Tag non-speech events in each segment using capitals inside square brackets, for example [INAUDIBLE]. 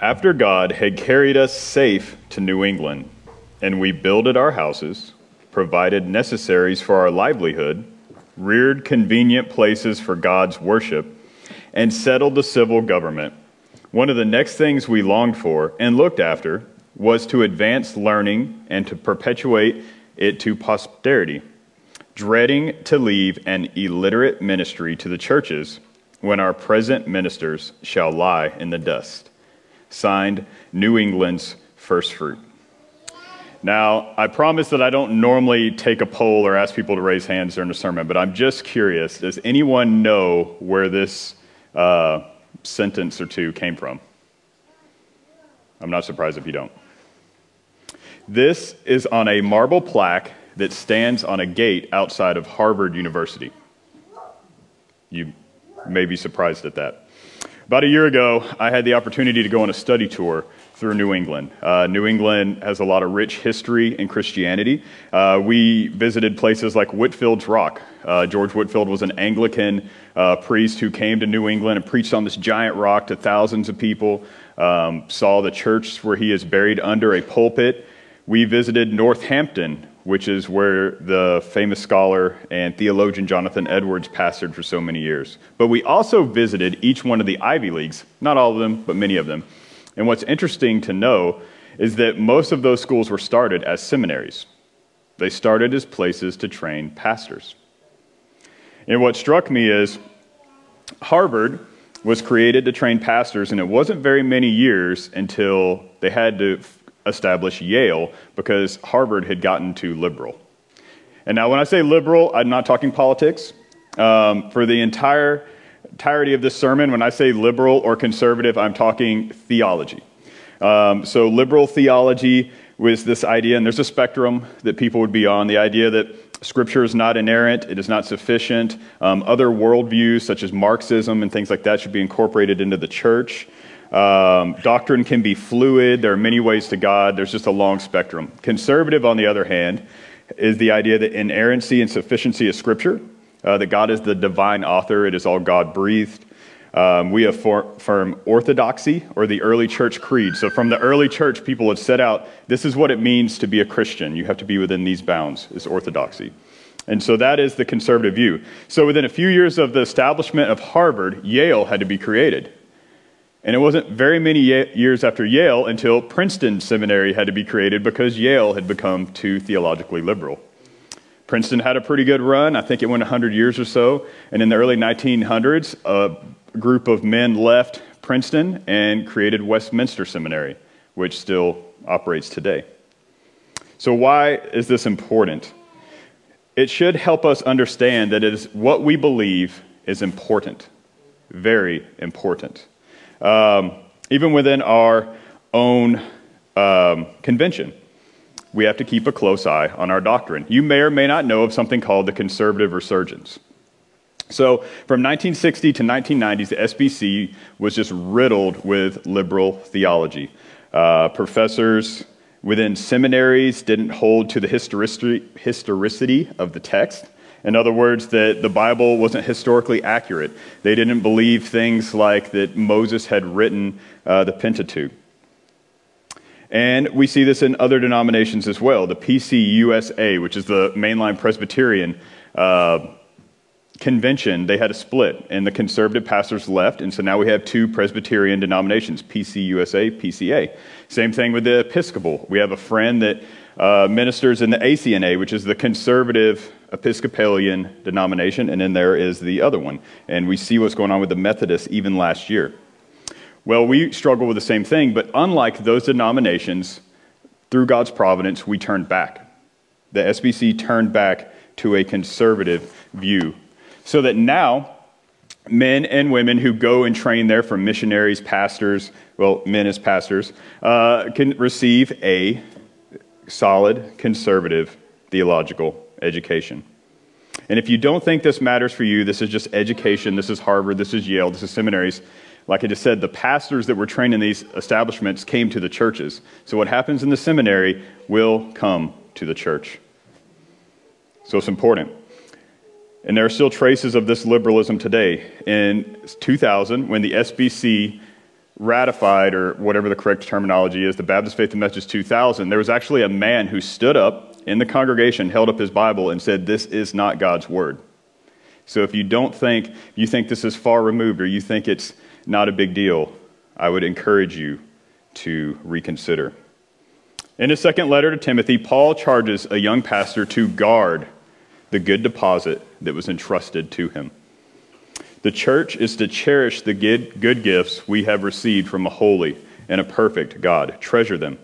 After God had carried us safe to New England, and we builded our houses, provided necessaries for our livelihood, reared convenient places for God's worship, and settled the civil government, one of the next things we longed for and looked after was to advance learning and to perpetuate it to posterity, dreading to leave an illiterate ministry to the churches when our present ministers shall lie in the dust. Signed, New England's First Fruit. Now, I promise that I don't normally take a poll or ask people to raise hands during a sermon, but I'm just curious does anyone know where this uh, sentence or two came from? I'm not surprised if you don't. This is on a marble plaque that stands on a gate outside of Harvard University. You may be surprised at that. About a year ago, I had the opportunity to go on a study tour through New England. Uh, New England has a lot of rich history in Christianity. Uh, we visited places like Whitefield's Rock. Uh, George Whitefield was an Anglican uh, priest who came to New England and preached on this giant rock to thousands of people. Um, saw the church where he is buried under a pulpit. We visited Northampton, which is where the famous scholar and theologian Jonathan Edwards pastored for so many years. But we also visited each one of the Ivy Leagues, not all of them, but many of them. And what's interesting to know is that most of those schools were started as seminaries. They started as places to train pastors. And what struck me is Harvard was created to train pastors, and it wasn't very many years until they had to establish Yale because Harvard had gotten too liberal. And now, when I say liberal, I'm not talking politics. Um, for the entire entirety of this sermon, when I say liberal or conservative, I'm talking theology. Um, so, liberal theology was this idea, and there's a spectrum that people would be on the idea that Scripture is not inerrant, it is not sufficient. Um, other worldviews, such as Marxism and things like that, should be incorporated into the church. Um, doctrine can be fluid, there are many ways to God, there's just a long spectrum. Conservative, on the other hand, is the idea that inerrancy and sufficiency of Scripture uh, that God is the divine author, it is all God breathed. Um, we affirm orthodoxy or the early church creed. So, from the early church, people have set out this is what it means to be a Christian. You have to be within these bounds, is orthodoxy. And so that is the conservative view. So, within a few years of the establishment of Harvard, Yale had to be created. And it wasn't very many years after Yale until Princeton Seminary had to be created because Yale had become too theologically liberal. Princeton had a pretty good run. I think it went 100 years or so. And in the early 1900s, a group of men left Princeton and created Westminster Seminary, which still operates today. So, why is this important? It should help us understand that it is what we believe is important, very important. Um, even within our own um, convention we have to keep a close eye on our doctrine. You may or may not know of something called the conservative resurgence. So, from 1960 to 1990s, the SBC was just riddled with liberal theology. Uh, professors within seminaries didn't hold to the historicity of the text. In other words, that the Bible wasn't historically accurate. They didn't believe things like that Moses had written uh, the Pentateuch. And we see this in other denominations as well. The PCUSA, which is the mainline Presbyterian uh, convention, they had a split, and the conservative pastors left, and so now we have two Presbyterian denominations PCUSA, PCA. Same thing with the Episcopal. We have a friend that uh, ministers in the ACNA, which is the conservative Episcopalian denomination, and then there is the other one. And we see what's going on with the Methodists even last year. Well, we struggle with the same thing, but unlike those denominations, through God's providence, we turned back. The SBC turned back to a conservative view. So that now, men and women who go and train there for missionaries, pastors, well, men as pastors, uh, can receive a solid conservative theological education. And if you don't think this matters for you, this is just education, this is Harvard, this is Yale, this is seminaries, like I just said, the pastors that were trained in these establishments came to the churches. So what happens in the seminary will come to the church. So it's important. And there are still traces of this liberalism today. In 2000, when the SBC ratified, or whatever the correct terminology is, the Baptist Faith and Message 2000, there was actually a man who stood up in the congregation, held up his Bible, and said, This is not God's word. So if you don't think, you think this is far removed, or you think it's not a big deal, I would encourage you to reconsider. In his second letter to Timothy, Paul charges a young pastor to guard the good deposit that was entrusted to him. The church is to cherish the good gifts we have received from a holy and a perfect God. Treasure them.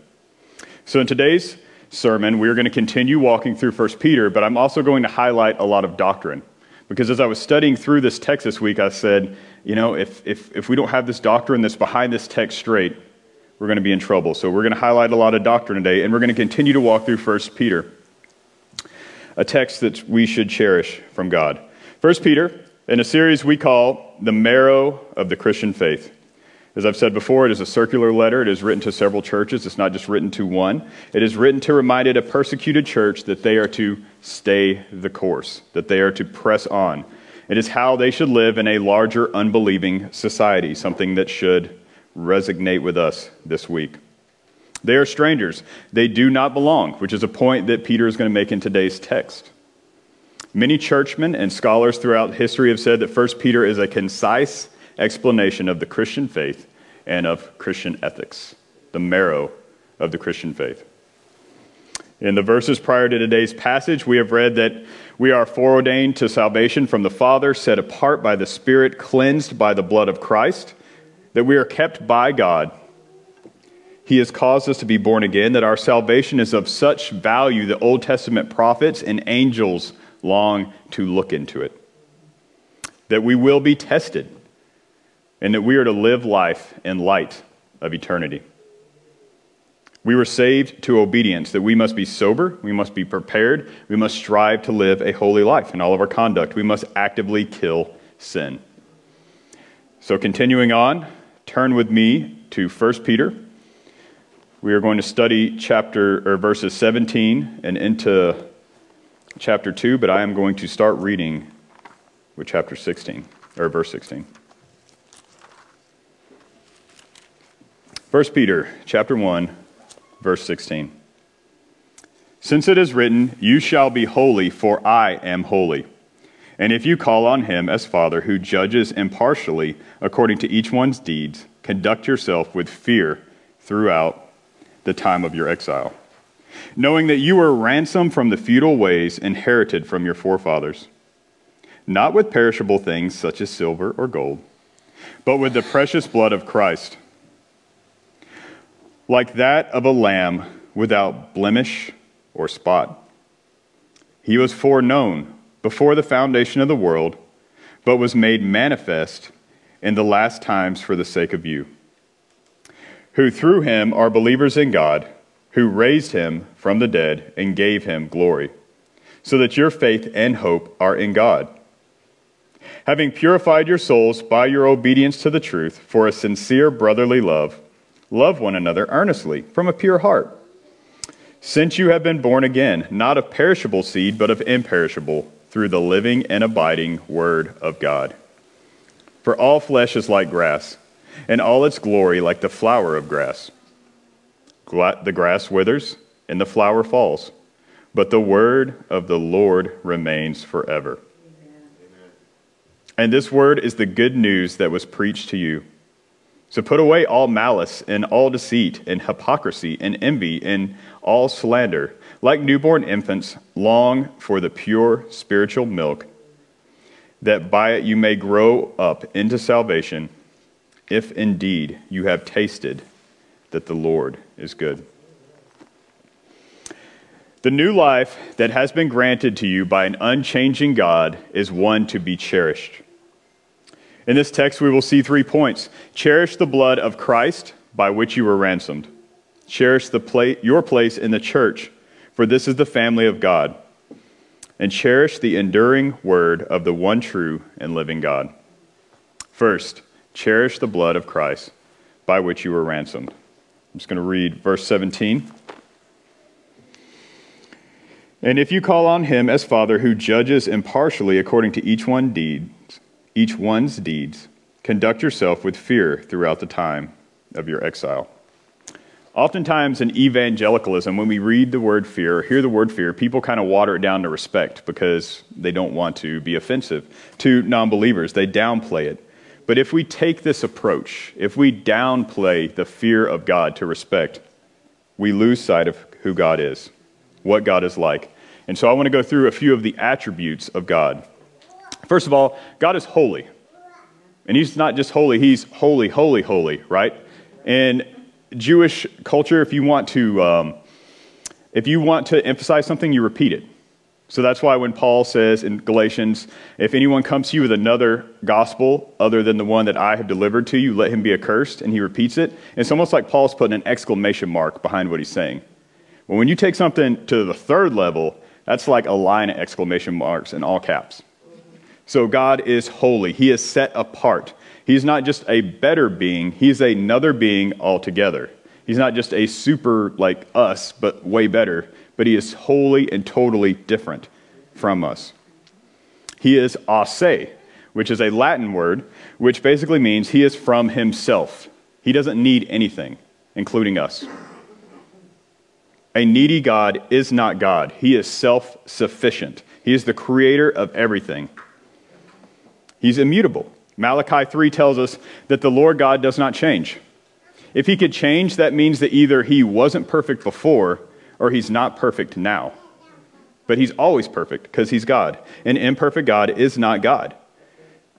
So, in today's sermon, we're going to continue walking through 1 Peter, but I'm also going to highlight a lot of doctrine. Because as I was studying through this text this week, I said, you know, if, if, if we don't have this doctrine that's behind this text straight, we're going to be in trouble. So we're going to highlight a lot of doctrine today, and we're going to continue to walk through 1 Peter, a text that we should cherish from God. 1 Peter, in a series we call The Marrow of the Christian Faith. As I've said before, it is a circular letter. It is written to several churches. It's not just written to one. It is written to remind a persecuted church that they are to stay the course, that they are to press on. It is how they should live in a larger unbelieving society, something that should resonate with us this week. They are strangers. They do not belong, which is a point that Peter is going to make in today's text. Many churchmen and scholars throughout history have said that 1 Peter is a concise explanation of the Christian faith and of Christian ethics, the marrow of the Christian faith. In the verses prior to today's passage, we have read that we are foreordained to salvation from the Father, set apart by the Spirit, cleansed by the blood of Christ, that we are kept by God. He has caused us to be born again, that our salvation is of such value that Old Testament prophets and angels long to look into it. That we will be tested, and that we are to live life in light of eternity. We were saved to obedience, that we must be sober, we must be prepared, we must strive to live a holy life in all of our conduct. We must actively kill sin. So, continuing on, turn with me to 1 Peter. We are going to study chapter or verses 17 and into chapter 2, but I am going to start reading with chapter 16 or verse 16. 1 Peter chapter 1 verse 16. Since it is written, You shall be holy, for I am holy. And if you call on him as Father, who judges impartially according to each one's deeds, conduct yourself with fear throughout the time of your exile, knowing that you were ransomed from the futile ways inherited from your forefathers, not with perishable things such as silver or gold, but with the precious blood of Christ like that of a lamb without blemish or spot. He was foreknown before the foundation of the world, but was made manifest in the last times for the sake of you, who through him are believers in God, who raised him from the dead and gave him glory, so that your faith and hope are in God. Having purified your souls by your obedience to the truth for a sincere brotherly love, Love one another earnestly from a pure heart. Since you have been born again, not of perishable seed, but of imperishable, through the living and abiding Word of God. For all flesh is like grass, and all its glory like the flower of grass. The grass withers, and the flower falls, but the word of the Lord remains forever. Amen. And this word is the good news that was preached to you. So put away all malice and all deceit and hypocrisy and envy and all slander. Like newborn infants, long for the pure spiritual milk, that by it you may grow up into salvation, if indeed you have tasted that the Lord is good. The new life that has been granted to you by an unchanging God is one to be cherished. In this text, we will see three points cherish the blood of Christ by which you were ransomed, cherish pla- your place in the church, for this is the family of God, and cherish the enduring word of the one true and living God. First, cherish the blood of Christ by which you were ransomed. I'm just going to read verse 17. And if you call on him as Father who judges impartially according to each one deed, each one's deeds. Conduct yourself with fear throughout the time of your exile. Oftentimes in evangelicalism, when we read the word fear or hear the word fear, people kind of water it down to respect because they don't want to be offensive to non believers. They downplay it. But if we take this approach, if we downplay the fear of God to respect, we lose sight of who God is, what God is like. And so I want to go through a few of the attributes of God. First of all, God is holy. And He's not just holy, He's holy, holy, holy, right? And Jewish culture, if you want to, um, if you want to emphasize something, you repeat it. So that's why when Paul says in Galatians, if anyone comes to you with another gospel other than the one that I have delivered to you, let him be accursed, and he repeats it. It's almost like Paul's putting an exclamation mark behind what he's saying. Well, when you take something to the third level, that's like a line of exclamation marks in all caps. So God is holy. He is set apart. He's not just a better being, he's another being altogether. He's not just a super like us, but way better, but he is wholly and totally different from us. He is a se, which is a Latin word, which basically means he is from himself. He doesn't need anything, including us. A needy God is not God. He is self sufficient. He is the creator of everything. He's immutable. Malachi 3 tells us that the Lord God does not change. If he could change, that means that either he wasn't perfect before or he's not perfect now. But he's always perfect because he's God. An imperfect God is not God.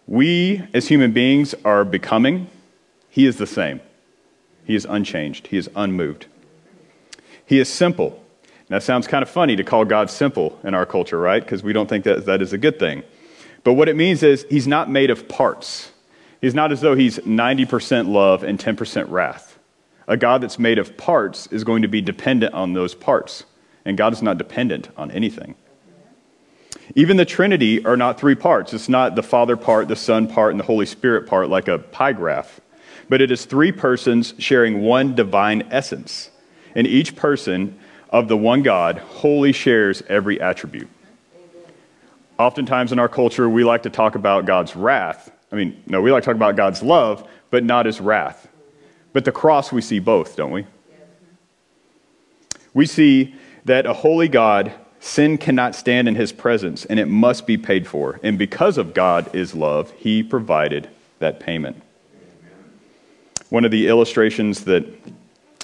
We, as human beings, are becoming. He is the same. He is unchanged. He is unmoved. He is simple. Now, that sounds kind of funny to call God simple in our culture, right? Because we don't think that that is a good thing. But what it means is he's not made of parts. He's not as though he's 90% love and 10% wrath. A God that's made of parts is going to be dependent on those parts, and God is not dependent on anything. Even the Trinity are not three parts. It's not the Father part, the Son part, and the Holy Spirit part like a pie graph, but it is three persons sharing one divine essence. And each person of the one God wholly shares every attribute. Oftentimes in our culture, we like to talk about God's wrath. I mean, no, we like to talk about God's love, but not his wrath. But the cross, we see both, don't we? We see that a holy God, sin cannot stand in his presence, and it must be paid for. And because of God is love, he provided that payment. One of the illustrations that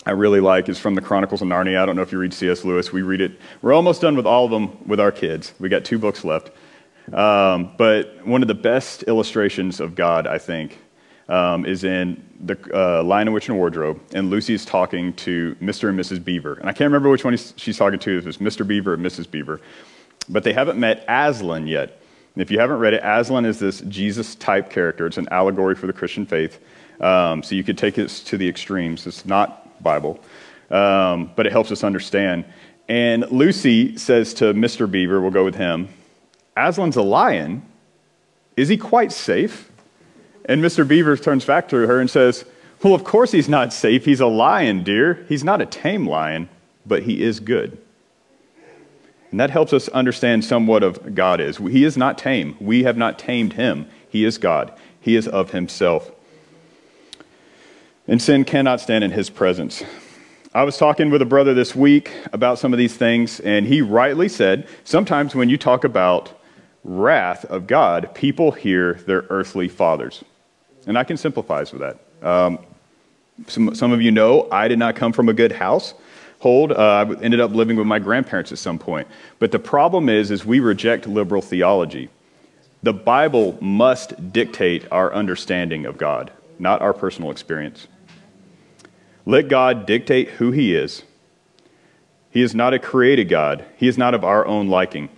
I really like is from the Chronicles of Narnia. I don't know if you read C.S. Lewis. We read it. We're almost done with all of them with our kids. We got two books left. Um, but one of the best illustrations of God, I think, um, is in the uh, Lion, Witch, and Wardrobe, and Lucy's talking to Mr. and Mrs. Beaver. And I can't remember which one she's talking to, if it's Mr. Beaver or Mrs. Beaver. But they haven't met Aslan yet. And if you haven't read it, Aslan is this Jesus type character. It's an allegory for the Christian faith. Um, so you could take it to the extremes. It's not Bible, um, but it helps us understand. And Lucy says to Mr. Beaver, we'll go with him, Aslan's a lion. Is he quite safe? And Mr. Beaver turns back to her and says, Well, of course he's not safe. He's a lion, dear. He's not a tame lion, but he is good. And that helps us understand somewhat of God is. He is not tame. We have not tamed him. He is God. He is of himself. And sin cannot stand in his presence. I was talking with a brother this week about some of these things, and he rightly said sometimes when you talk about wrath of God, people hear their earthly fathers. And I can sympathize with that. Um, some, some of you know I did not come from a good house. Hold, uh, I ended up living with my grandparents at some point. But the problem is, is we reject liberal theology. The Bible must dictate our understanding of God, not our personal experience. Let God dictate who He is. He is not a created God. He is not of our own liking.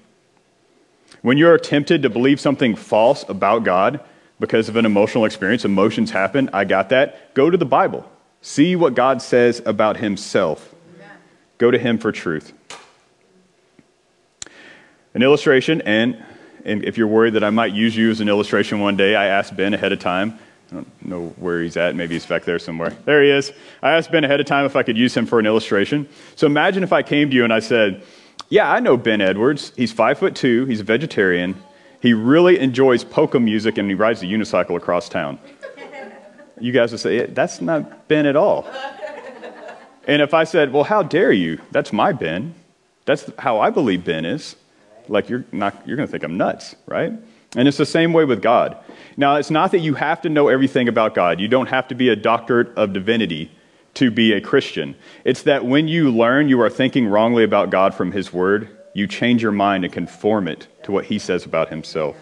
When you're tempted to believe something false about God because of an emotional experience, emotions happen, I got that, go to the Bible. See what God says about Himself. Go to Him for truth. An illustration, and, and if you're worried that I might use you as an illustration one day, I asked Ben ahead of time. I don't know where he's at. Maybe he's back there somewhere. There he is. I asked Ben ahead of time if I could use him for an illustration. So imagine if I came to you and I said, yeah, I know Ben Edwards. He's five foot two. He's a vegetarian. He really enjoys polka music and he rides a unicycle across town. [LAUGHS] you guys would say, eh, That's not Ben at all. and if I said, Well, how dare you? That's my Ben. That's how I believe Ben is. Like, you're, not, you're going to think I'm nuts, right? And it's the same way with God. Now, it's not that you have to know everything about God. You don't have to be a doctorate of divinity to be a Christian. It's that when you learn you are thinking wrongly about God from His Word, you change your mind and conform it to what He says about Himself.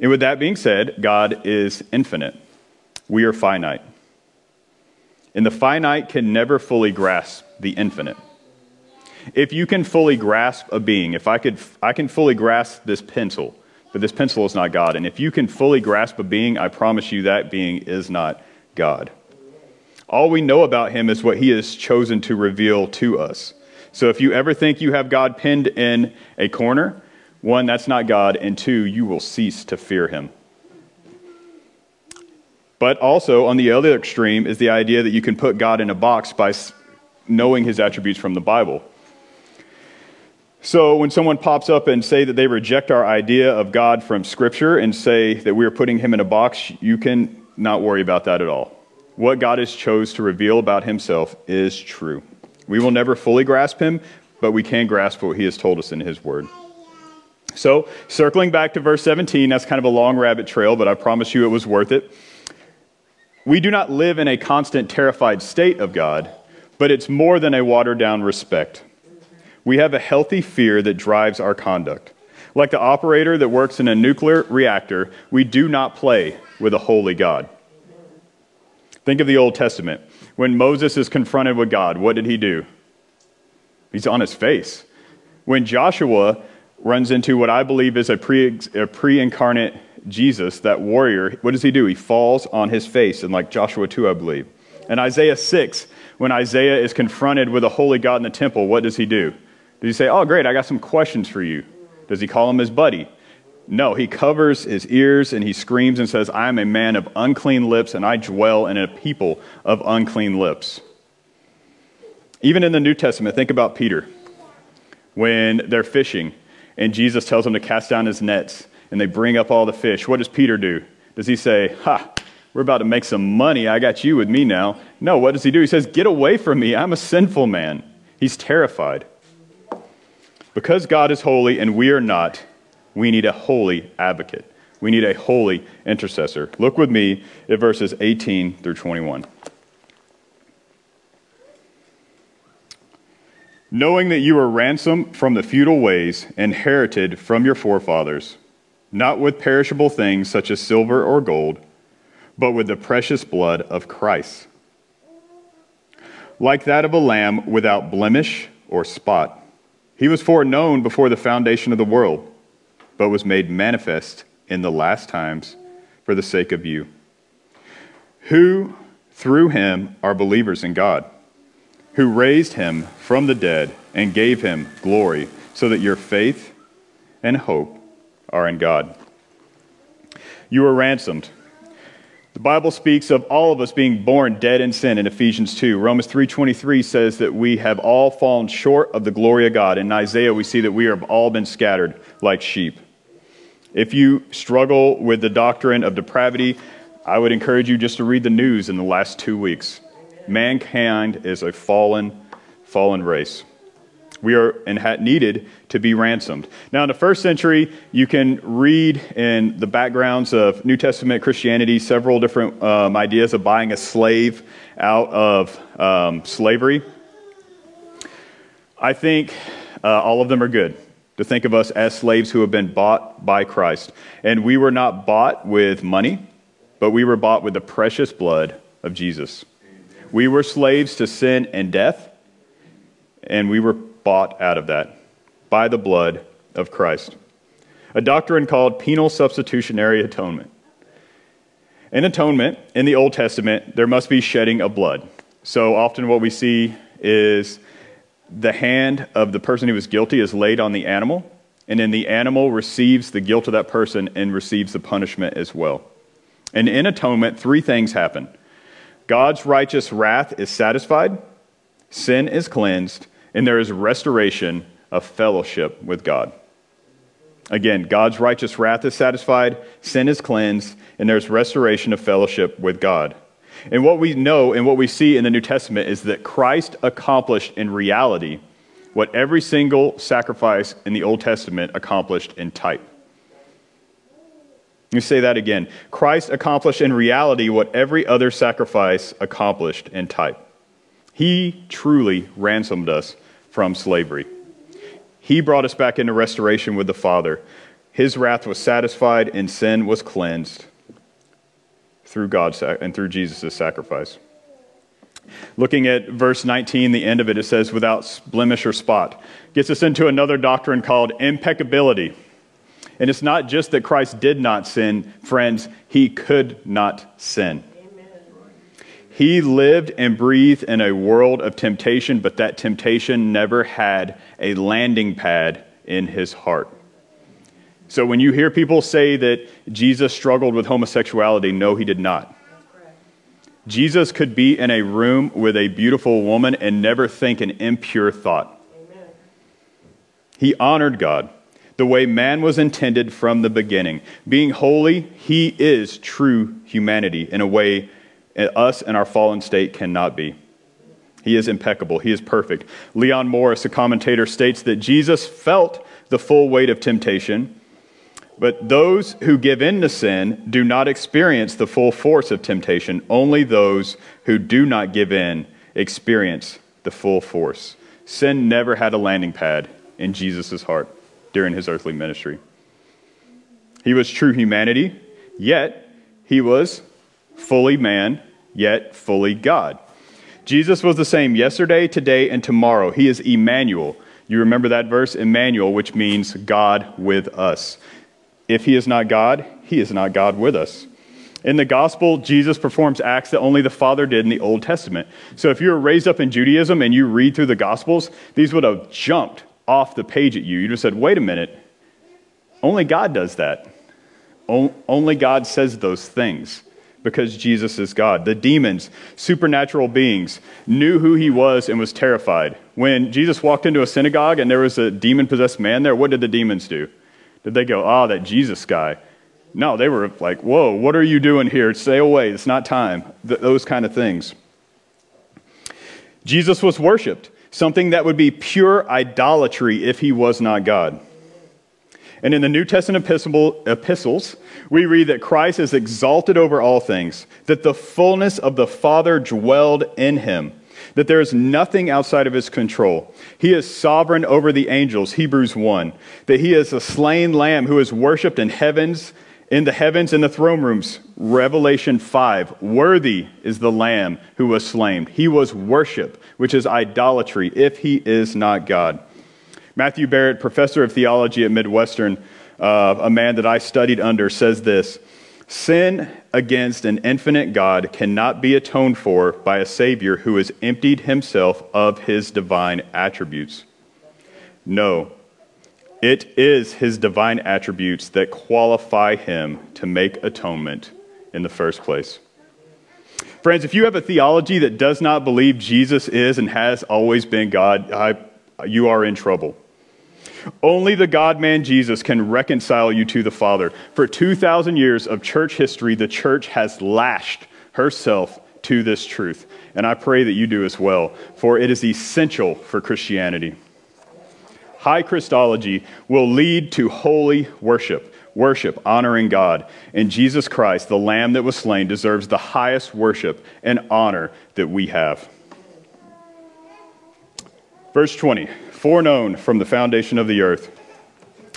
And with that being said, God is infinite. We are finite. And the finite can never fully grasp the infinite. If you can fully grasp a being, if I could I can fully grasp this pencil, but this pencil is not God. And if you can fully grasp a being, I promise you that being is not God. All we know about him is what he has chosen to reveal to us. So if you ever think you have God pinned in a corner, one, that's not God, and two, you will cease to fear him. But also, on the other extreme, is the idea that you can put God in a box by knowing his attributes from the Bible. So, when someone pops up and say that they reject our idea of God from Scripture and say that we are putting him in a box, you can not worry about that at all. What God has chose to reveal about himself is true. We will never fully grasp him, but we can grasp what he has told us in his word. So, circling back to verse 17, that's kind of a long rabbit trail, but I promise you it was worth it. We do not live in a constant terrified state of God, but it's more than a watered down respect. We have a healthy fear that drives our conduct. Like the operator that works in a nuclear reactor, we do not play with a holy God. Think of the Old Testament. When Moses is confronted with God, what did he do? He's on his face. When Joshua runs into what I believe is a pre incarnate Jesus, that warrior, what does he do? He falls on his face, and like Joshua 2, I believe. And Isaiah 6, when Isaiah is confronted with a holy God in the temple, what does he do? Does he say, Oh, great, I got some questions for you? Does he call him his buddy? No, he covers his ears and he screams and says, I am a man of unclean lips and I dwell in a people of unclean lips. Even in the New Testament, think about Peter. When they're fishing and Jesus tells them to cast down his nets and they bring up all the fish, what does Peter do? Does he say, Ha, we're about to make some money. I got you with me now. No, what does he do? He says, Get away from me. I'm a sinful man. He's terrified. Because God is holy and we are not, we need a holy advocate. We need a holy intercessor. Look with me at verses 18 through 21. Knowing that you were ransomed from the futile ways inherited from your forefathers, not with perishable things such as silver or gold, but with the precious blood of Christ, like that of a lamb without blemish or spot. He was foreknown before the foundation of the world but was made manifest in the last times for the sake of you, who through him are believers in God, who raised him from the dead and gave him glory, so that your faith and hope are in God. You were ransomed. The Bible speaks of all of us being born dead in sin in Ephesians 2. Romans 3:23 says that we have all fallen short of the glory of God. In Isaiah we see that we have all been scattered like sheep. If you struggle with the doctrine of depravity, I would encourage you just to read the news in the last two weeks. Mankind is a fallen, fallen race. We are and needed to be ransomed. Now, in the first century, you can read in the backgrounds of New Testament Christianity several different um, ideas of buying a slave out of um, slavery. I think uh, all of them are good to think of us as slaves who have been bought by Christ. And we were not bought with money, but we were bought with the precious blood of Jesus. We were slaves to sin and death, and we were bought out of that by the blood of Christ. A doctrine called penal substitutionary atonement. In atonement, in the Old Testament, there must be shedding of blood. So often what we see is the hand of the person who is guilty is laid on the animal, and then the animal receives the guilt of that person and receives the punishment as well. And in atonement, three things happen God's righteous wrath is satisfied, sin is cleansed, and there is restoration of fellowship with God. Again, God's righteous wrath is satisfied, sin is cleansed, and there's restoration of fellowship with God. And what we know and what we see in the New Testament is that Christ accomplished in reality what every single sacrifice in the Old Testament accomplished in type. Let me say that again. Christ accomplished in reality what every other sacrifice accomplished in type. He truly ransomed us from slavery. He brought us back into restoration with the Father. His wrath was satisfied and sin was cleansed through God and through Jesus' sacrifice. Looking at verse 19, the end of it, it says, without blemish or spot. Gets us into another doctrine called impeccability. And it's not just that Christ did not sin, friends, he could not sin. He lived and breathed in a world of temptation, but that temptation never had a landing pad in his heart. So when you hear people say that Jesus struggled with homosexuality, no, he did not. Jesus could be in a room with a beautiful woman and never think an impure thought. Amen. He honored God the way man was intended from the beginning. Being holy, he is true humanity in a way us and our fallen state cannot be. He is impeccable. He is perfect. Leon Morris, a commentator, states that Jesus felt the full weight of temptation, but those who give in to sin do not experience the full force of temptation. Only those who do not give in experience the full force. Sin never had a landing pad in Jesus' heart during his earthly ministry. He was true humanity, yet he was fully man yet fully God. Jesus was the same yesterday, today, and tomorrow. He is Emmanuel. You remember that verse, Emmanuel, which means God with us. If he is not God, he is not God with us. In the gospel, Jesus performs acts that only the Father did in the Old Testament. So if you were raised up in Judaism and you read through the gospels, these would have jumped off the page at you. You just said, wait a minute, only God does that. only God says those things because Jesus is God. The demons, supernatural beings, knew who he was and was terrified. When Jesus walked into a synagogue and there was a demon possessed man there, what did the demons do? Did they go, ah, oh, that Jesus guy? No, they were like, whoa, what are you doing here? Stay away. It's not time. Th- those kind of things. Jesus was worshiped, something that would be pure idolatry if he was not God. And in the New Testament epistles, we read that Christ is exalted over all things, that the fullness of the Father dwelled in him, that there is nothing outside of his control. He is sovereign over the angels, Hebrews 1, that he is a slain lamb who is worshiped in heavens, in the heavens in the throne rooms, Revelation 5. Worthy is the lamb who was slain. He was worship, which is idolatry, if he is not God. Matthew Barrett, professor of theology at Midwestern, uh, a man that I studied under, says this Sin against an infinite God cannot be atoned for by a Savior who has emptied himself of his divine attributes. No, it is his divine attributes that qualify him to make atonement in the first place. Friends, if you have a theology that does not believe Jesus is and has always been God, I, you are in trouble. Only the God man Jesus can reconcile you to the Father. For 2,000 years of church history, the church has lashed herself to this truth. And I pray that you do as well, for it is essential for Christianity. High Christology will lead to holy worship, worship honoring God. And Jesus Christ, the Lamb that was slain, deserves the highest worship and honor that we have. Verse 20 foreknown from the foundation of the earth.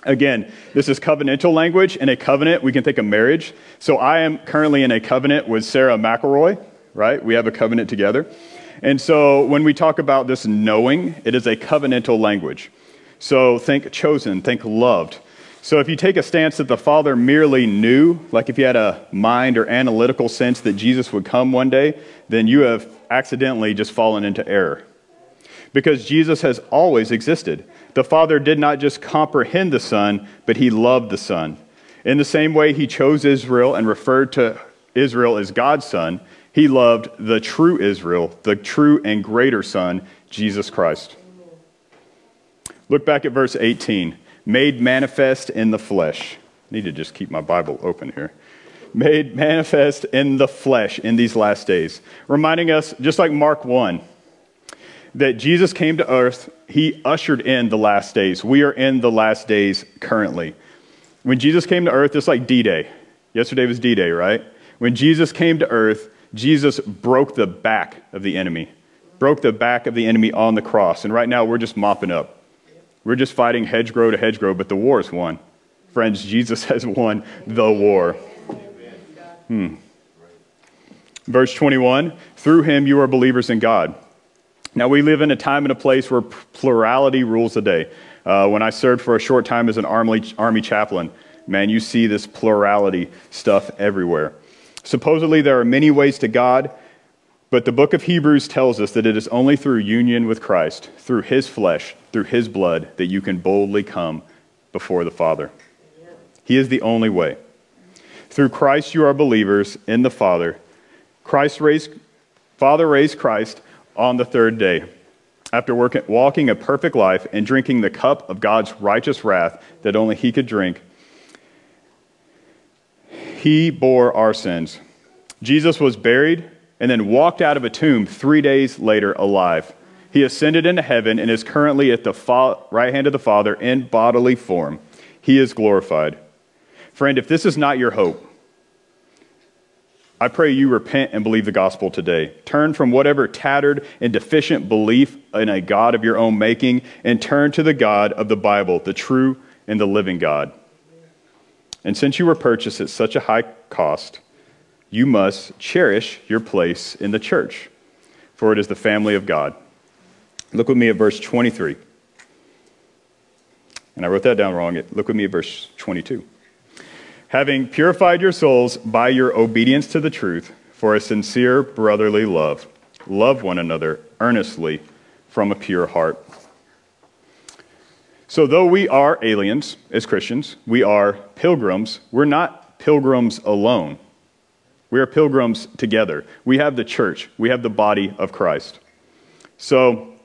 Again, this is covenantal language. In a covenant, we can think of marriage. So I am currently in a covenant with Sarah McElroy, right? We have a covenant together. And so when we talk about this knowing, it is a covenantal language. So think chosen, think loved. So if you take a stance that the Father merely knew, like if you had a mind or analytical sense that Jesus would come one day, then you have accidentally just fallen into error because Jesus has always existed. The Father did not just comprehend the Son, but he loved the Son. In the same way he chose Israel and referred to Israel as God's Son, he loved the true Israel, the true and greater Son, Jesus Christ. Look back at verse 18. made manifest in the flesh. I need to just keep my Bible open here. Made manifest in the flesh in these last days. Reminding us, just like Mark 1, that Jesus came to earth, he ushered in the last days. We are in the last days currently. When Jesus came to earth, it's like D Day. Yesterday was D Day, right? When Jesus came to earth, Jesus broke the back of the enemy, broke the back of the enemy on the cross. And right now, we're just mopping up. We're just fighting hedgerow to hedgerow, but the war is won. Friends, Jesus [LAUGHS] has won the war. Hmm. Verse 21 Through him you are believers in God. Now, we live in a time and a place where plurality rules the day. Uh, when I served for a short time as an army, army chaplain, man, you see this plurality stuff everywhere. Supposedly, there are many ways to God, but the book of Hebrews tells us that it is only through union with Christ, through his flesh, through his blood, that you can boldly come before the Father. He is the only way. Through Christ, you are believers in the Father. Christ raised, Father raised Christ on the third day, after working, walking a perfect life and drinking the cup of God's righteous wrath that only he could drink. He bore our sins. Jesus was buried and then walked out of a tomb three days later alive. He ascended into heaven and is currently at the fa- right hand of the Father in bodily form. He is glorified. Friend, if this is not your hope, I pray you repent and believe the gospel today. Turn from whatever tattered and deficient belief in a God of your own making and turn to the God of the Bible, the true and the living God. And since you were purchased at such a high cost, you must cherish your place in the church, for it is the family of God. Look with me at verse 23. And I wrote that down wrong. Look with me at verse 22 having purified your souls by your obedience to the truth for a sincere brotherly love. Love one another earnestly from a pure heart. So, though we are aliens as Christians, we are pilgrims, we're not pilgrims alone. We are pilgrims together. We have the church, we have the body of Christ. So,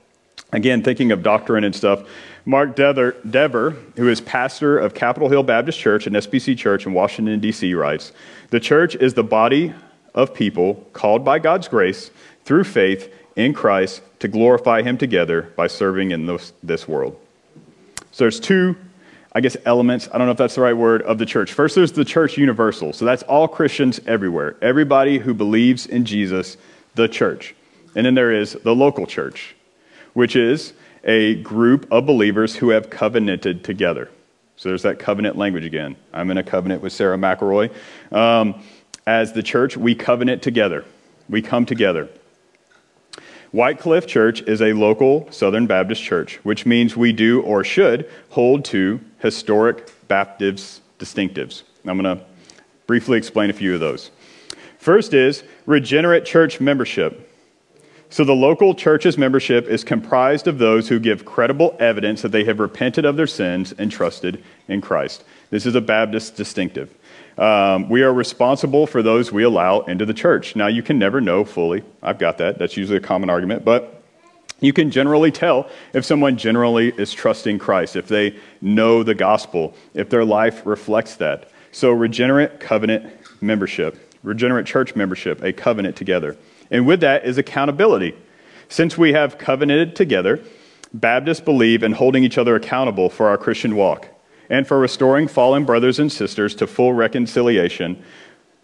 again, thinking of doctrine and stuff, Mark Dever, Dever, who is pastor of Capitol Hill Baptist Church and SBC Church in Washington, D.C., writes The church is the body of people called by God's grace through faith in Christ to glorify Him together by serving in this, this world. So there's two, I guess, elements, I don't know if that's the right word, of the church. First, there's the church universal. So that's all Christians everywhere. Everybody who believes in Jesus, the church. And then there is the local church, which is a group of believers who have covenanted together. So there's that covenant language again. I'm in a covenant with Sarah McElroy. Um, as the church, we covenant together, we come together. White Cliff Church is a local Southern Baptist church, which means we do or should hold to historic Baptist distinctives. I'm going to briefly explain a few of those. First is regenerate church membership. So the local church's membership is comprised of those who give credible evidence that they have repented of their sins and trusted in Christ. This is a Baptist distinctive. Um, we are responsible for those we allow into the church. Now, you can never know fully. I've got that. That's usually a common argument. But you can generally tell if someone generally is trusting Christ, if they know the gospel, if their life reflects that. So, regenerate covenant membership, regenerate church membership, a covenant together. And with that is accountability. Since we have covenanted together, Baptists believe in holding each other accountable for our Christian walk and for restoring fallen brothers and sisters to full reconciliation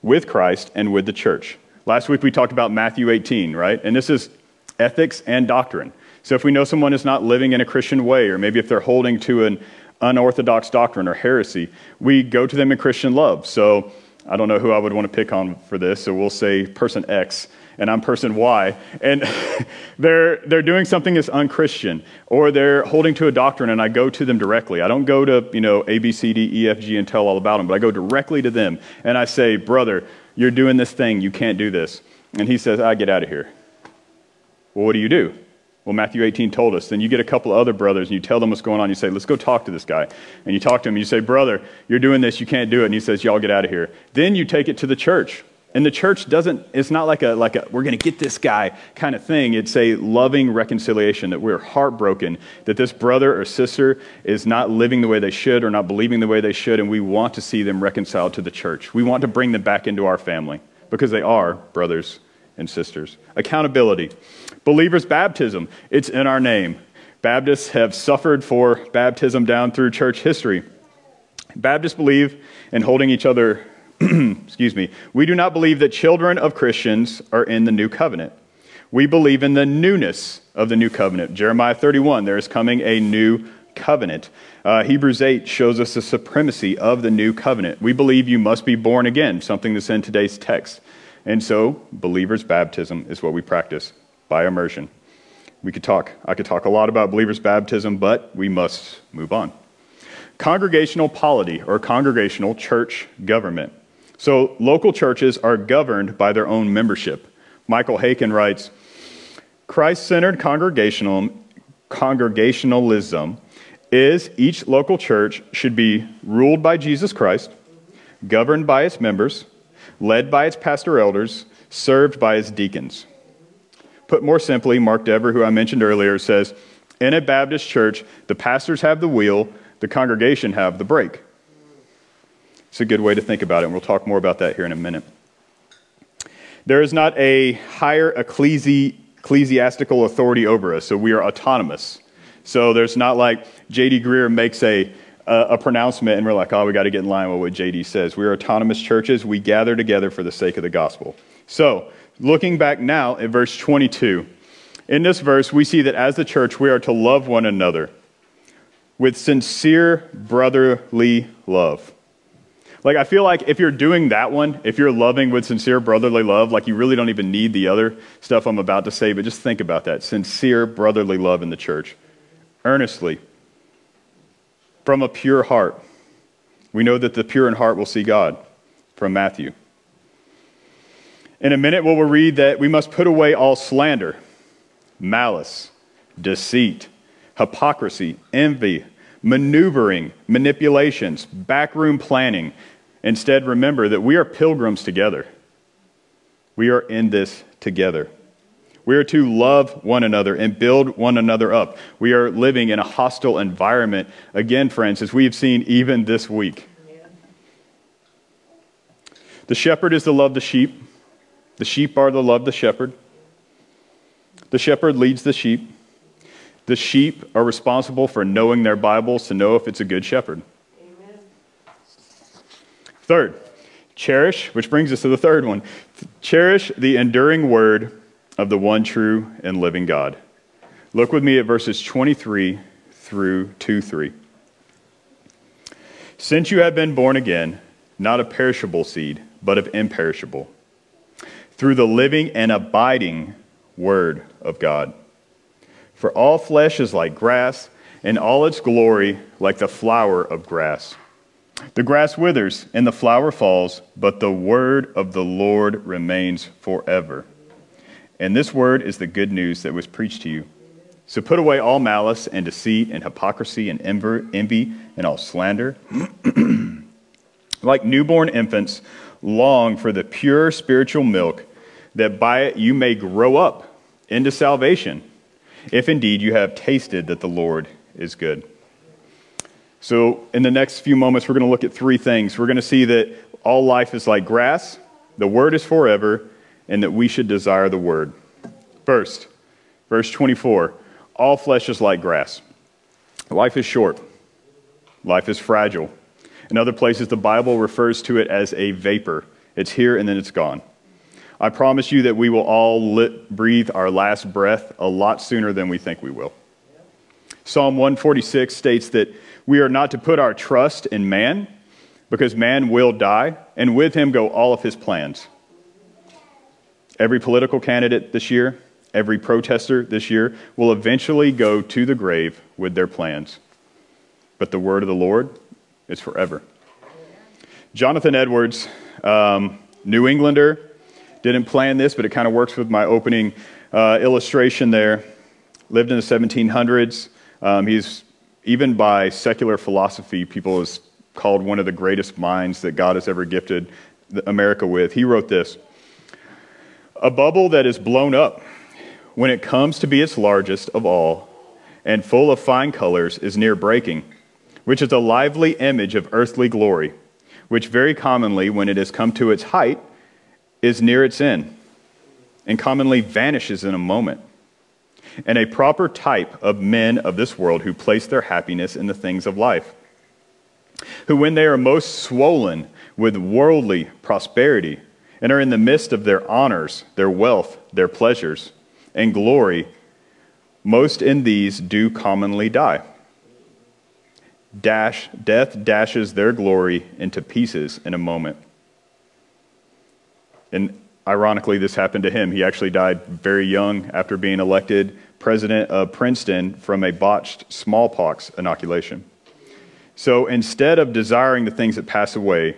with Christ and with the church. Last week we talked about Matthew 18, right? And this is ethics and doctrine. So if we know someone is not living in a Christian way, or maybe if they're holding to an unorthodox doctrine or heresy, we go to them in Christian love. So I don't know who I would want to pick on for this, so we'll say person X and I'm person Y, and [LAUGHS] they're, they're doing something that's unchristian, or they're holding to a doctrine, and I go to them directly. I don't go to, you know, A, B, C, D, E, F, G, and tell all about them, but I go directly to them, and I say, brother, you're doing this thing, you can't do this. And he says, I get out of here. Well, what do you do? Well, Matthew 18 told us. Then you get a couple of other brothers and you tell them what's going on. You say, let's go talk to this guy. And you talk to him and you say, brother, you're doing this, you can't do it. And he says, y'all get out of here. Then you take it to the church And the church doesn't, it's not like a, like a we're going to get this guy kind of thing. It's a loving reconciliation that we're heartbroken that this brother or sister is not living the way they should or not believing the way they should, and we want to see them reconciled to the church. We want to bring them back into our family because they are brothers and sisters. Accountability. Believers' baptism, it's in our name. Baptists have suffered for baptism down through church history. Baptists believe in holding each other [CLEARS THROAT] excuse me, we do not believe that children of Christians are in the new covenant. We believe in the newness of the new covenant. Jeremiah 31, there is coming a new covenant. Uh, Hebrews 8 shows us the supremacy of the new covenant. We believe you must be born again, something that's in today's text. And so, believers' baptism is what we practice by immersion. We could talk, I could talk a lot about believers' baptism, but we must move on. Congregational polity or congregational church government. So local churches are governed by their own membership. Michael Haykin writes Christ centered congregational, congregationalism is each local church should be ruled by Jesus Christ, governed by its members, led by its pastor elders, served by its deacons. Put more simply, Mark Dever, who I mentioned earlier, says In a Baptist church, the pastors have the wheel, the congregation have the brake. It's a good way to think about it, and we'll talk more about that here in a minute. There is not a higher ecclesi- ecclesiastical authority over us, so we are autonomous. So there's not like J.D. Greear makes a, a, a pronouncement and we're like, oh, we got to get in line with what J.D. says. We are autonomous churches. We gather together for the sake of the gospel. So, looking back now at verse 22, in this verse, we see that as the church, we are to love one another with sincere brotherly love. Like, I feel like if you're doing that one, if you're loving with sincere brotherly love, like you really don't even need the other stuff I'm about to say, but just think about that sincere brotherly love in the church. Earnestly, from a pure heart. We know that the pure in heart will see God, from Matthew. In a minute, we will read that we must put away all slander, malice, deceit, hypocrisy, envy, maneuvering, manipulations, backroom planning, Instead, remember that we are pilgrims together. We are in this together. We are to love one another and build one another up. We are living in a hostile environment, again, friends, as we have seen even this week. The shepherd is to love the sheep, the sheep are to love the shepherd. The shepherd leads the sheep. The sheep are responsible for knowing their Bibles to know if it's a good shepherd. Third, cherish, which brings us to the third one cherish the enduring word of the one true and living God. Look with me at verses 23 through 2 3. Since you have been born again, not of perishable seed, but of imperishable, through the living and abiding word of God. For all flesh is like grass, and all its glory like the flower of grass. The grass withers and the flower falls, but the word of the Lord remains forever. And this word is the good news that was preached to you. So put away all malice and deceit and hypocrisy and envy and all slander. [CLEARS THROAT] like newborn infants, long for the pure spiritual milk, that by it you may grow up into salvation, if indeed you have tasted that the Lord is good. So, in the next few moments, we're going to look at three things. We're going to see that all life is like grass, the word is forever, and that we should desire the word. First, verse 24 all flesh is like grass. Life is short, life is fragile. In other places, the Bible refers to it as a vapor. It's here and then it's gone. I promise you that we will all lit, breathe our last breath a lot sooner than we think we will. Psalm 146 states that we are not to put our trust in man because man will die, and with him go all of his plans. Every political candidate this year, every protester this year will eventually go to the grave with their plans. But the word of the Lord is forever. Jonathan Edwards, um, New Englander, didn't plan this, but it kind of works with my opening uh, illustration there. Lived in the 1700s. Um, he's even by secular philosophy, people is called one of the greatest minds that God has ever gifted America with. He wrote this A bubble that is blown up when it comes to be its largest of all and full of fine colors is near breaking, which is a lively image of earthly glory, which very commonly, when it has come to its height, is near its end and commonly vanishes in a moment. And a proper type of men of this world who place their happiness in the things of life, who, when they are most swollen with worldly prosperity and are in the midst of their honors, their wealth, their pleasures, and glory, most in these do commonly die. Dash, death dashes their glory into pieces in a moment. And ironically, this happened to him. He actually died very young after being elected president of Princeton from a botched smallpox inoculation. So instead of desiring the things that pass away,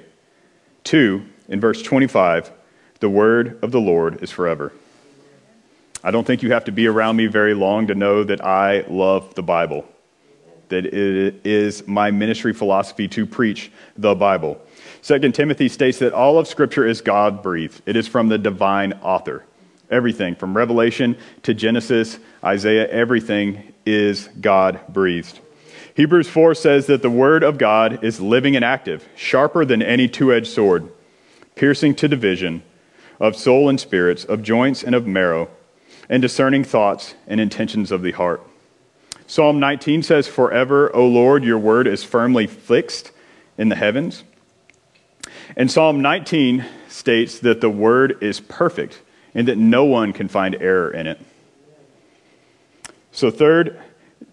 two, in verse 25, the word of the Lord is forever. I don't think you have to be around me very long to know that I love the Bible, that it is my ministry philosophy to preach the Bible. Second Timothy states that all of Scripture is God breathed, it is from the divine author. Everything from Revelation to Genesis, Isaiah, everything is God breathed. Hebrews 4 says that the Word of God is living and active, sharper than any two edged sword, piercing to division of soul and spirits, of joints and of marrow and discerning thoughts and intentions of the heart. Psalm 19 says, Forever, O Lord, your word is firmly fixed in the heavens. And Psalm 19 states that the word is perfect and that no one can find error in it. So, third,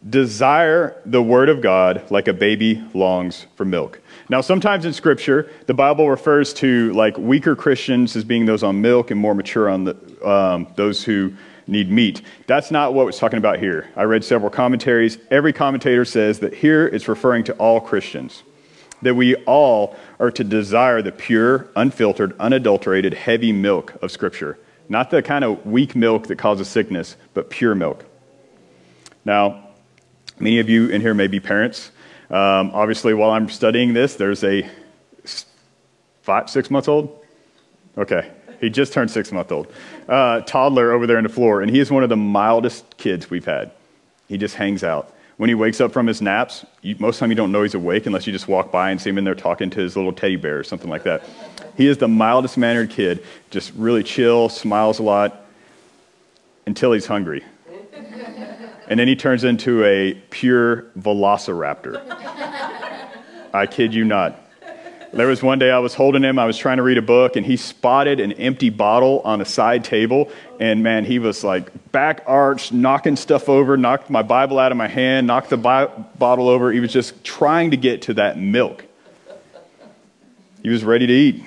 desire the word of God like a baby longs for milk. Now, sometimes in Scripture, the Bible refers to like weaker Christians as being those on milk and more mature on the, um, those who need meat. That's not what it's talking about here. I read several commentaries. Every commentator says that here it's referring to all Christians, that we all are to desire the pure, unfiltered, unadulterated, heavy milk of Scripture. Not the kind of weak milk that causes sickness, but pure milk. Now, many of you in here may be parents. Um, obviously, while I'm studying this, there's a five, six months old. Okay, he just turned six month old. Uh, toddler over there on the floor, and he is one of the mildest kids we've had. He just hangs out. When he wakes up from his naps, you, most of the time you don't know he's awake unless you just walk by and see him in there talking to his little teddy bear or something like that. He is the mildest mannered kid, just really chill, smiles a lot until he's hungry. And then he turns into a pure velociraptor. [LAUGHS] I kid you not. There was one day I was holding him, I was trying to read a book, and he spotted an empty bottle on a side table. And man, he was like back arched, knocking stuff over, knocked my Bible out of my hand, knocked the bi- bottle over. He was just trying to get to that milk. He was ready to eat.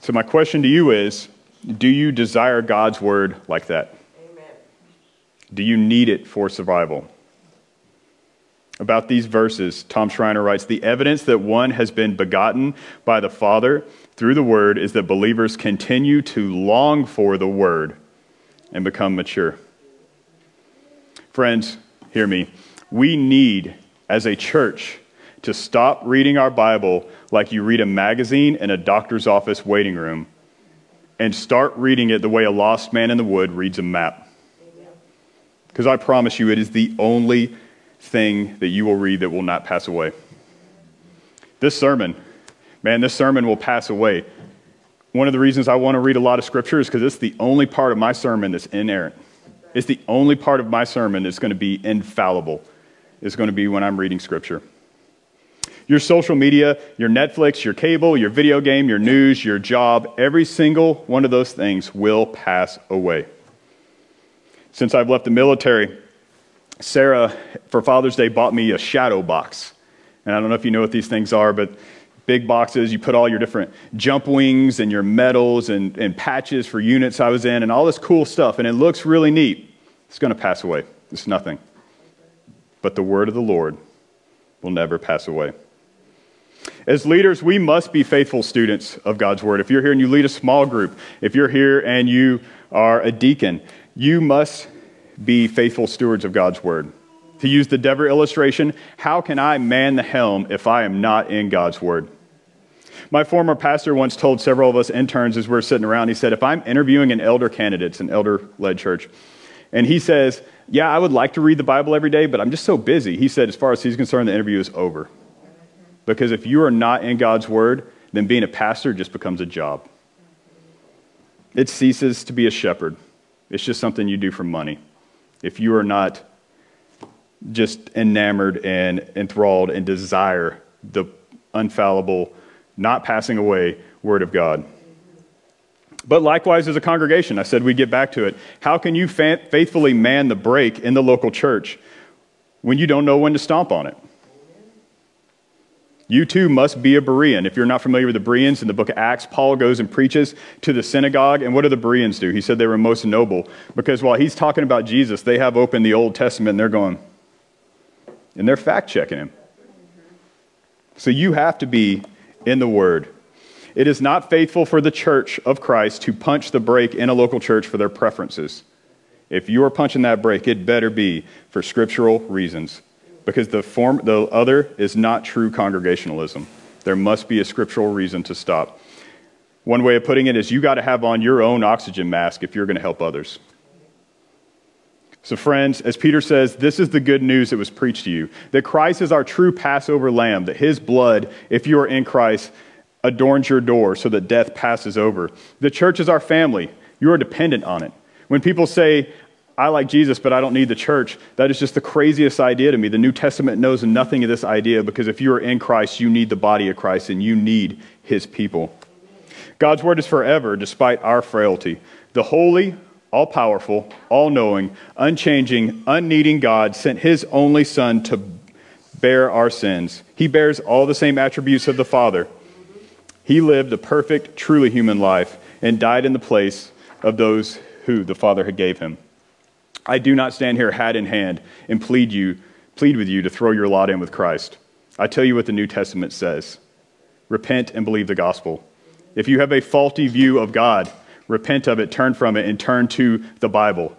So, my question to you is do you desire God's word like that? Amen. Do you need it for survival? About these verses, Tom Schreiner writes The evidence that one has been begotten by the Father through the Word is that believers continue to long for the Word and become mature. Friends, hear me. We need, as a church, to stop reading our Bible like you read a magazine in a doctor's office waiting room and start reading it the way a lost man in the wood reads a map. Because I promise you, it is the only thing that you will read that will not pass away. This sermon, man, this sermon will pass away. One of the reasons I want to read a lot of scripture is because it's the only part of my sermon that's inerrant. It's the only part of my sermon that's going to be infallible. It's going to be when I'm reading scripture. Your social media, your Netflix, your cable, your video game, your news, your job, every single one of those things will pass away. Since I've left the military, Sarah, for Father's Day, bought me a shadow box. And I don't know if you know what these things are, but big boxes, you put all your different jump wings and your medals and, and patches for units I was in and all this cool stuff. And it looks really neat. It's going to pass away. It's nothing. But the word of the Lord will never pass away. As leaders, we must be faithful students of God's word. If you're here and you lead a small group, if you're here and you are a deacon, you must be faithful stewards of God's word. To use the Dever illustration, how can I man the helm if I am not in God's word? My former pastor once told several of us interns as we are sitting around, he said, If I'm interviewing an elder candidate, it's an elder led church, and he says, Yeah, I would like to read the Bible every day, but I'm just so busy. He said, As far as he's concerned, the interview is over. Because if you are not in God's word, then being a pastor just becomes a job. It ceases to be a shepherd. It's just something you do for money. If you are not just enamored and enthralled and desire the unfallible, not passing away Word of God. But likewise, as a congregation, I said we'd get back to it. How can you fa- faithfully man the brake in the local church when you don't know when to stomp on it? You too must be a Berean. If you're not familiar with the Bereans, in the book of Acts, Paul goes and preaches to the synagogue. And what do the Bereans do? He said they were most noble because while he's talking about Jesus, they have opened the Old Testament and they're going, and they're fact checking him. So you have to be in the Word. It is not faithful for the church of Christ to punch the brake in a local church for their preferences. If you are punching that brake, it better be for scriptural reasons because the, form, the other is not true congregationalism. There must be a scriptural reason to stop. One way of putting it is you got to have on your own oxygen mask if you're going to help others. So, friends, as Peter says, this is the good news that was preached to you that Christ is our true Passover lamb, that his blood, if you are in Christ, adorns your door so that death passes over. The church is our family. You are dependent on it. When people say, I like Jesus, but I don't need the church. That is just the craziest idea to me. The New Testament knows nothing of this idea because if you are in Christ, you need the body of Christ and you need his people. God's word is forever despite our frailty. The holy, all powerful, all knowing, unchanging, unneeding God sent his only Son to bear our sins. He bears all the same attributes of the Father. He lived a perfect, truly human life and died in the place of those who the Father had gave him. I do not stand here hat in hand and plead you, plead with you to throw your lot in with Christ. I tell you what the New Testament says. Repent and believe the gospel. If you have a faulty view of God, repent of it, turn from it, and turn to the Bible.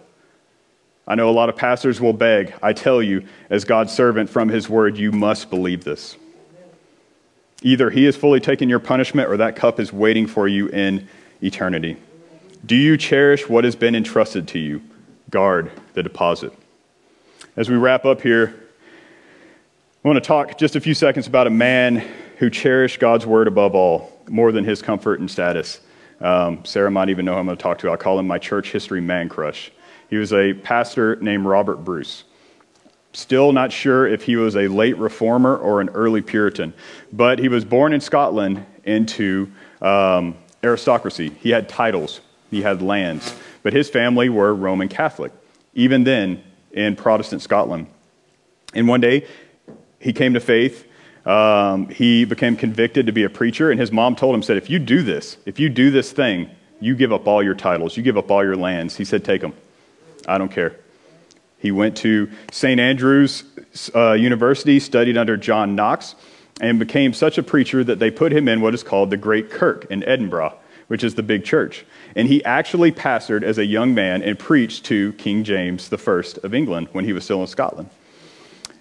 I know a lot of pastors will beg. I tell you, as God's servant from his word, you must believe this. Either he has fully taken your punishment or that cup is waiting for you in eternity. Do you cherish what has been entrusted to you? Guard the deposit. As we wrap up here, I want to talk just a few seconds about a man who cherished God's word above all, more than his comfort and status. Um, Sarah might even know who I'm going to talk to. I'll call him my church history man crush. He was a pastor named Robert Bruce. Still not sure if he was a late reformer or an early Puritan, but he was born in Scotland into um, aristocracy. He had titles, he had lands but his family were Roman Catholic, even then in Protestant Scotland. And one day, he came to faith. Um, he became convicted to be a preacher, and his mom told him, said, if you do this, if you do this thing, you give up all your titles, you give up all your lands. He said, take them. I don't care. He went to St. Andrew's uh, University, studied under John Knox, and became such a preacher that they put him in what is called the Great Kirk in Edinburgh, which is the big church and he actually pastored as a young man and preached to King James I of England when he was still in Scotland.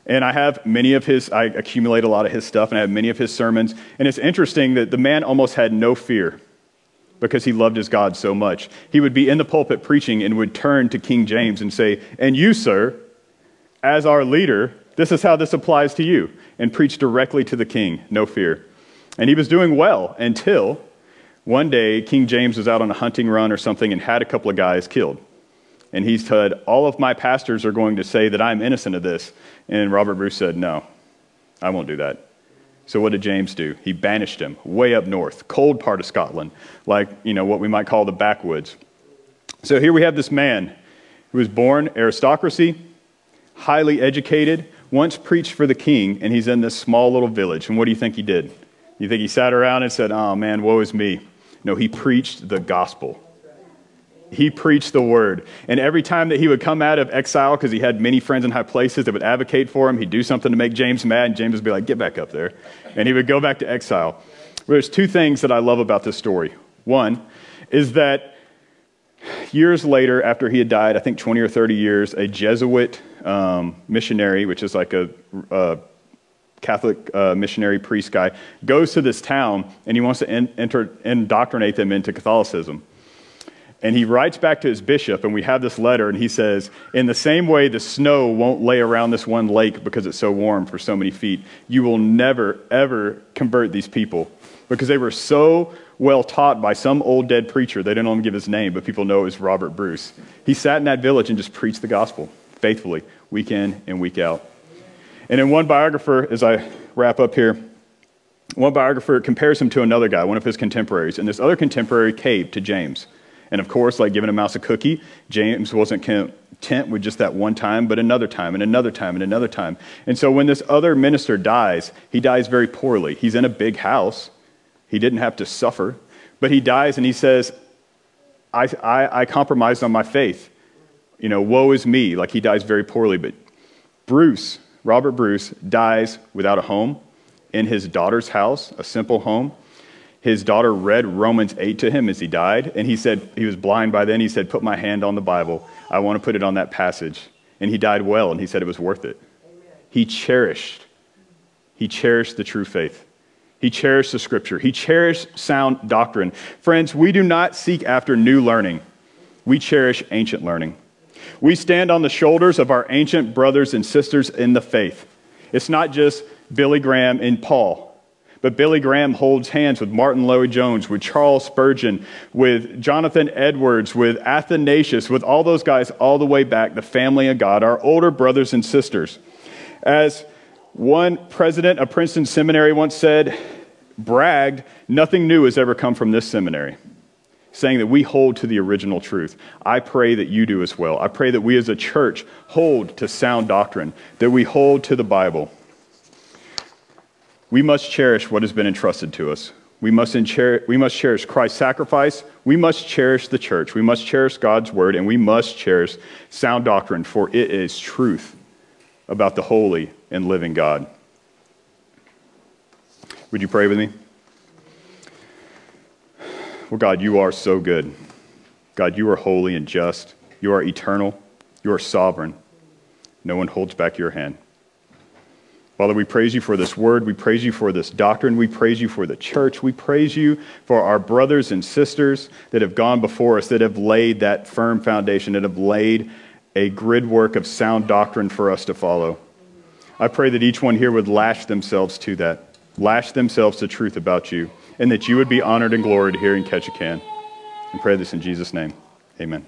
And I have many of his, I accumulate a lot of his stuff, and I have many of his sermons. And it's interesting that the man almost had no fear because he loved his God so much. He would be in the pulpit preaching and would turn to King James and say, And you, sir, as our leader, this is how this applies to you, and preach directly to the king, no fear. And he was doing well until one day, King James was out on a hunting run or something and had a couple of guys killed. And he said, All of my pastors are going to say that I'm innocent of this. And Robert Bruce said, No, I won't do that. So what did James do? He banished him way up north, cold part of Scotland, like, you know, what we might call the backwoods. So here we have this man who was born aristocracy, highly educated, once preached for the king, and he's in this small little village. And what do you think he did? You think he sat around and said, Oh man, woe is me? No, he preached the gospel. He preached the word. And every time that he would come out of exile, because he had many friends in high places that would advocate for him, he'd do something to make James mad, and James would be like, Get back up there. And he would go back to exile. There's two things that I love about this story. One is that years later, after he had died, I think 20 or 30 years, a Jesuit um, missionary, which is like a, a Catholic uh, missionary priest guy, goes to this town and he wants to in, enter, indoctrinate them into Catholicism. And he writes back to his bishop, and we have this letter, and he says, In the same way the snow won't lay around this one lake because it's so warm for so many feet, you will never, ever convert these people because they were so well taught by some old dead preacher. They didn't even give his name, but people know it was Robert Bruce. He sat in that village and just preached the gospel faithfully, week in and week out. And in one biographer, as I wrap up here, one biographer compares him to another guy, one of his contemporaries. And this other contemporary caved to James. And of course, like giving a mouse a cookie, James wasn't content with just that one time, but another time, and another time, and another time. And so when this other minister dies, he dies very poorly. He's in a big house. He didn't have to suffer, but he dies and he says, I, I, I compromised on my faith. You know, woe is me. Like he dies very poorly. But Bruce, Robert Bruce, dies without a home in his daughter's house, a simple home. His daughter read Romans 8 to him as he died, and he said, he was blind by then. He said, Put my hand on the Bible. I want to put it on that passage. And he died well, and he said it was worth it. Amen. He cherished, he cherished the true faith. He cherished the scripture. He cherished sound doctrine. Friends, we do not seek after new learning, we cherish ancient learning. We stand on the shoulders of our ancient brothers and sisters in the faith. It's not just Billy Graham and Paul. But Billy Graham holds hands with Martyn Lloyd-Jones, with Charles Spurgeon, with Jonathan Edwards, with Athanasius, with all those guys all the way back, the family of God, our older brothers and sisters. As one president of Princeton Seminary once said, bragged, nothing new has ever come from this seminary, saying that we hold to the original truth. I pray that you do as well. I pray that we as a church hold to sound doctrine, that we hold to the Bible. We must cherish what has been entrusted to us. We must, we must cherish Christ's sacrifice. We must cherish the church. We must cherish God's word, and we must cherish sound doctrine, for it is truth about the holy and living God. Would you pray with me? Well, God, you are so good. God, you are holy and just. You are eternal. You are sovereign. No one holds back your hand. Father, we praise you for this word. We praise you for this doctrine. We praise you for the church. We praise you for our brothers and sisters that have gone before us, that have laid that firm foundation, that have laid a grid work of sound doctrine for us to follow. I pray that each one here would lash themselves to that, lash themselves to truth about you, and that you would be honored and gloried here in Ketchikan. And pray this in Jesus' name. Amen.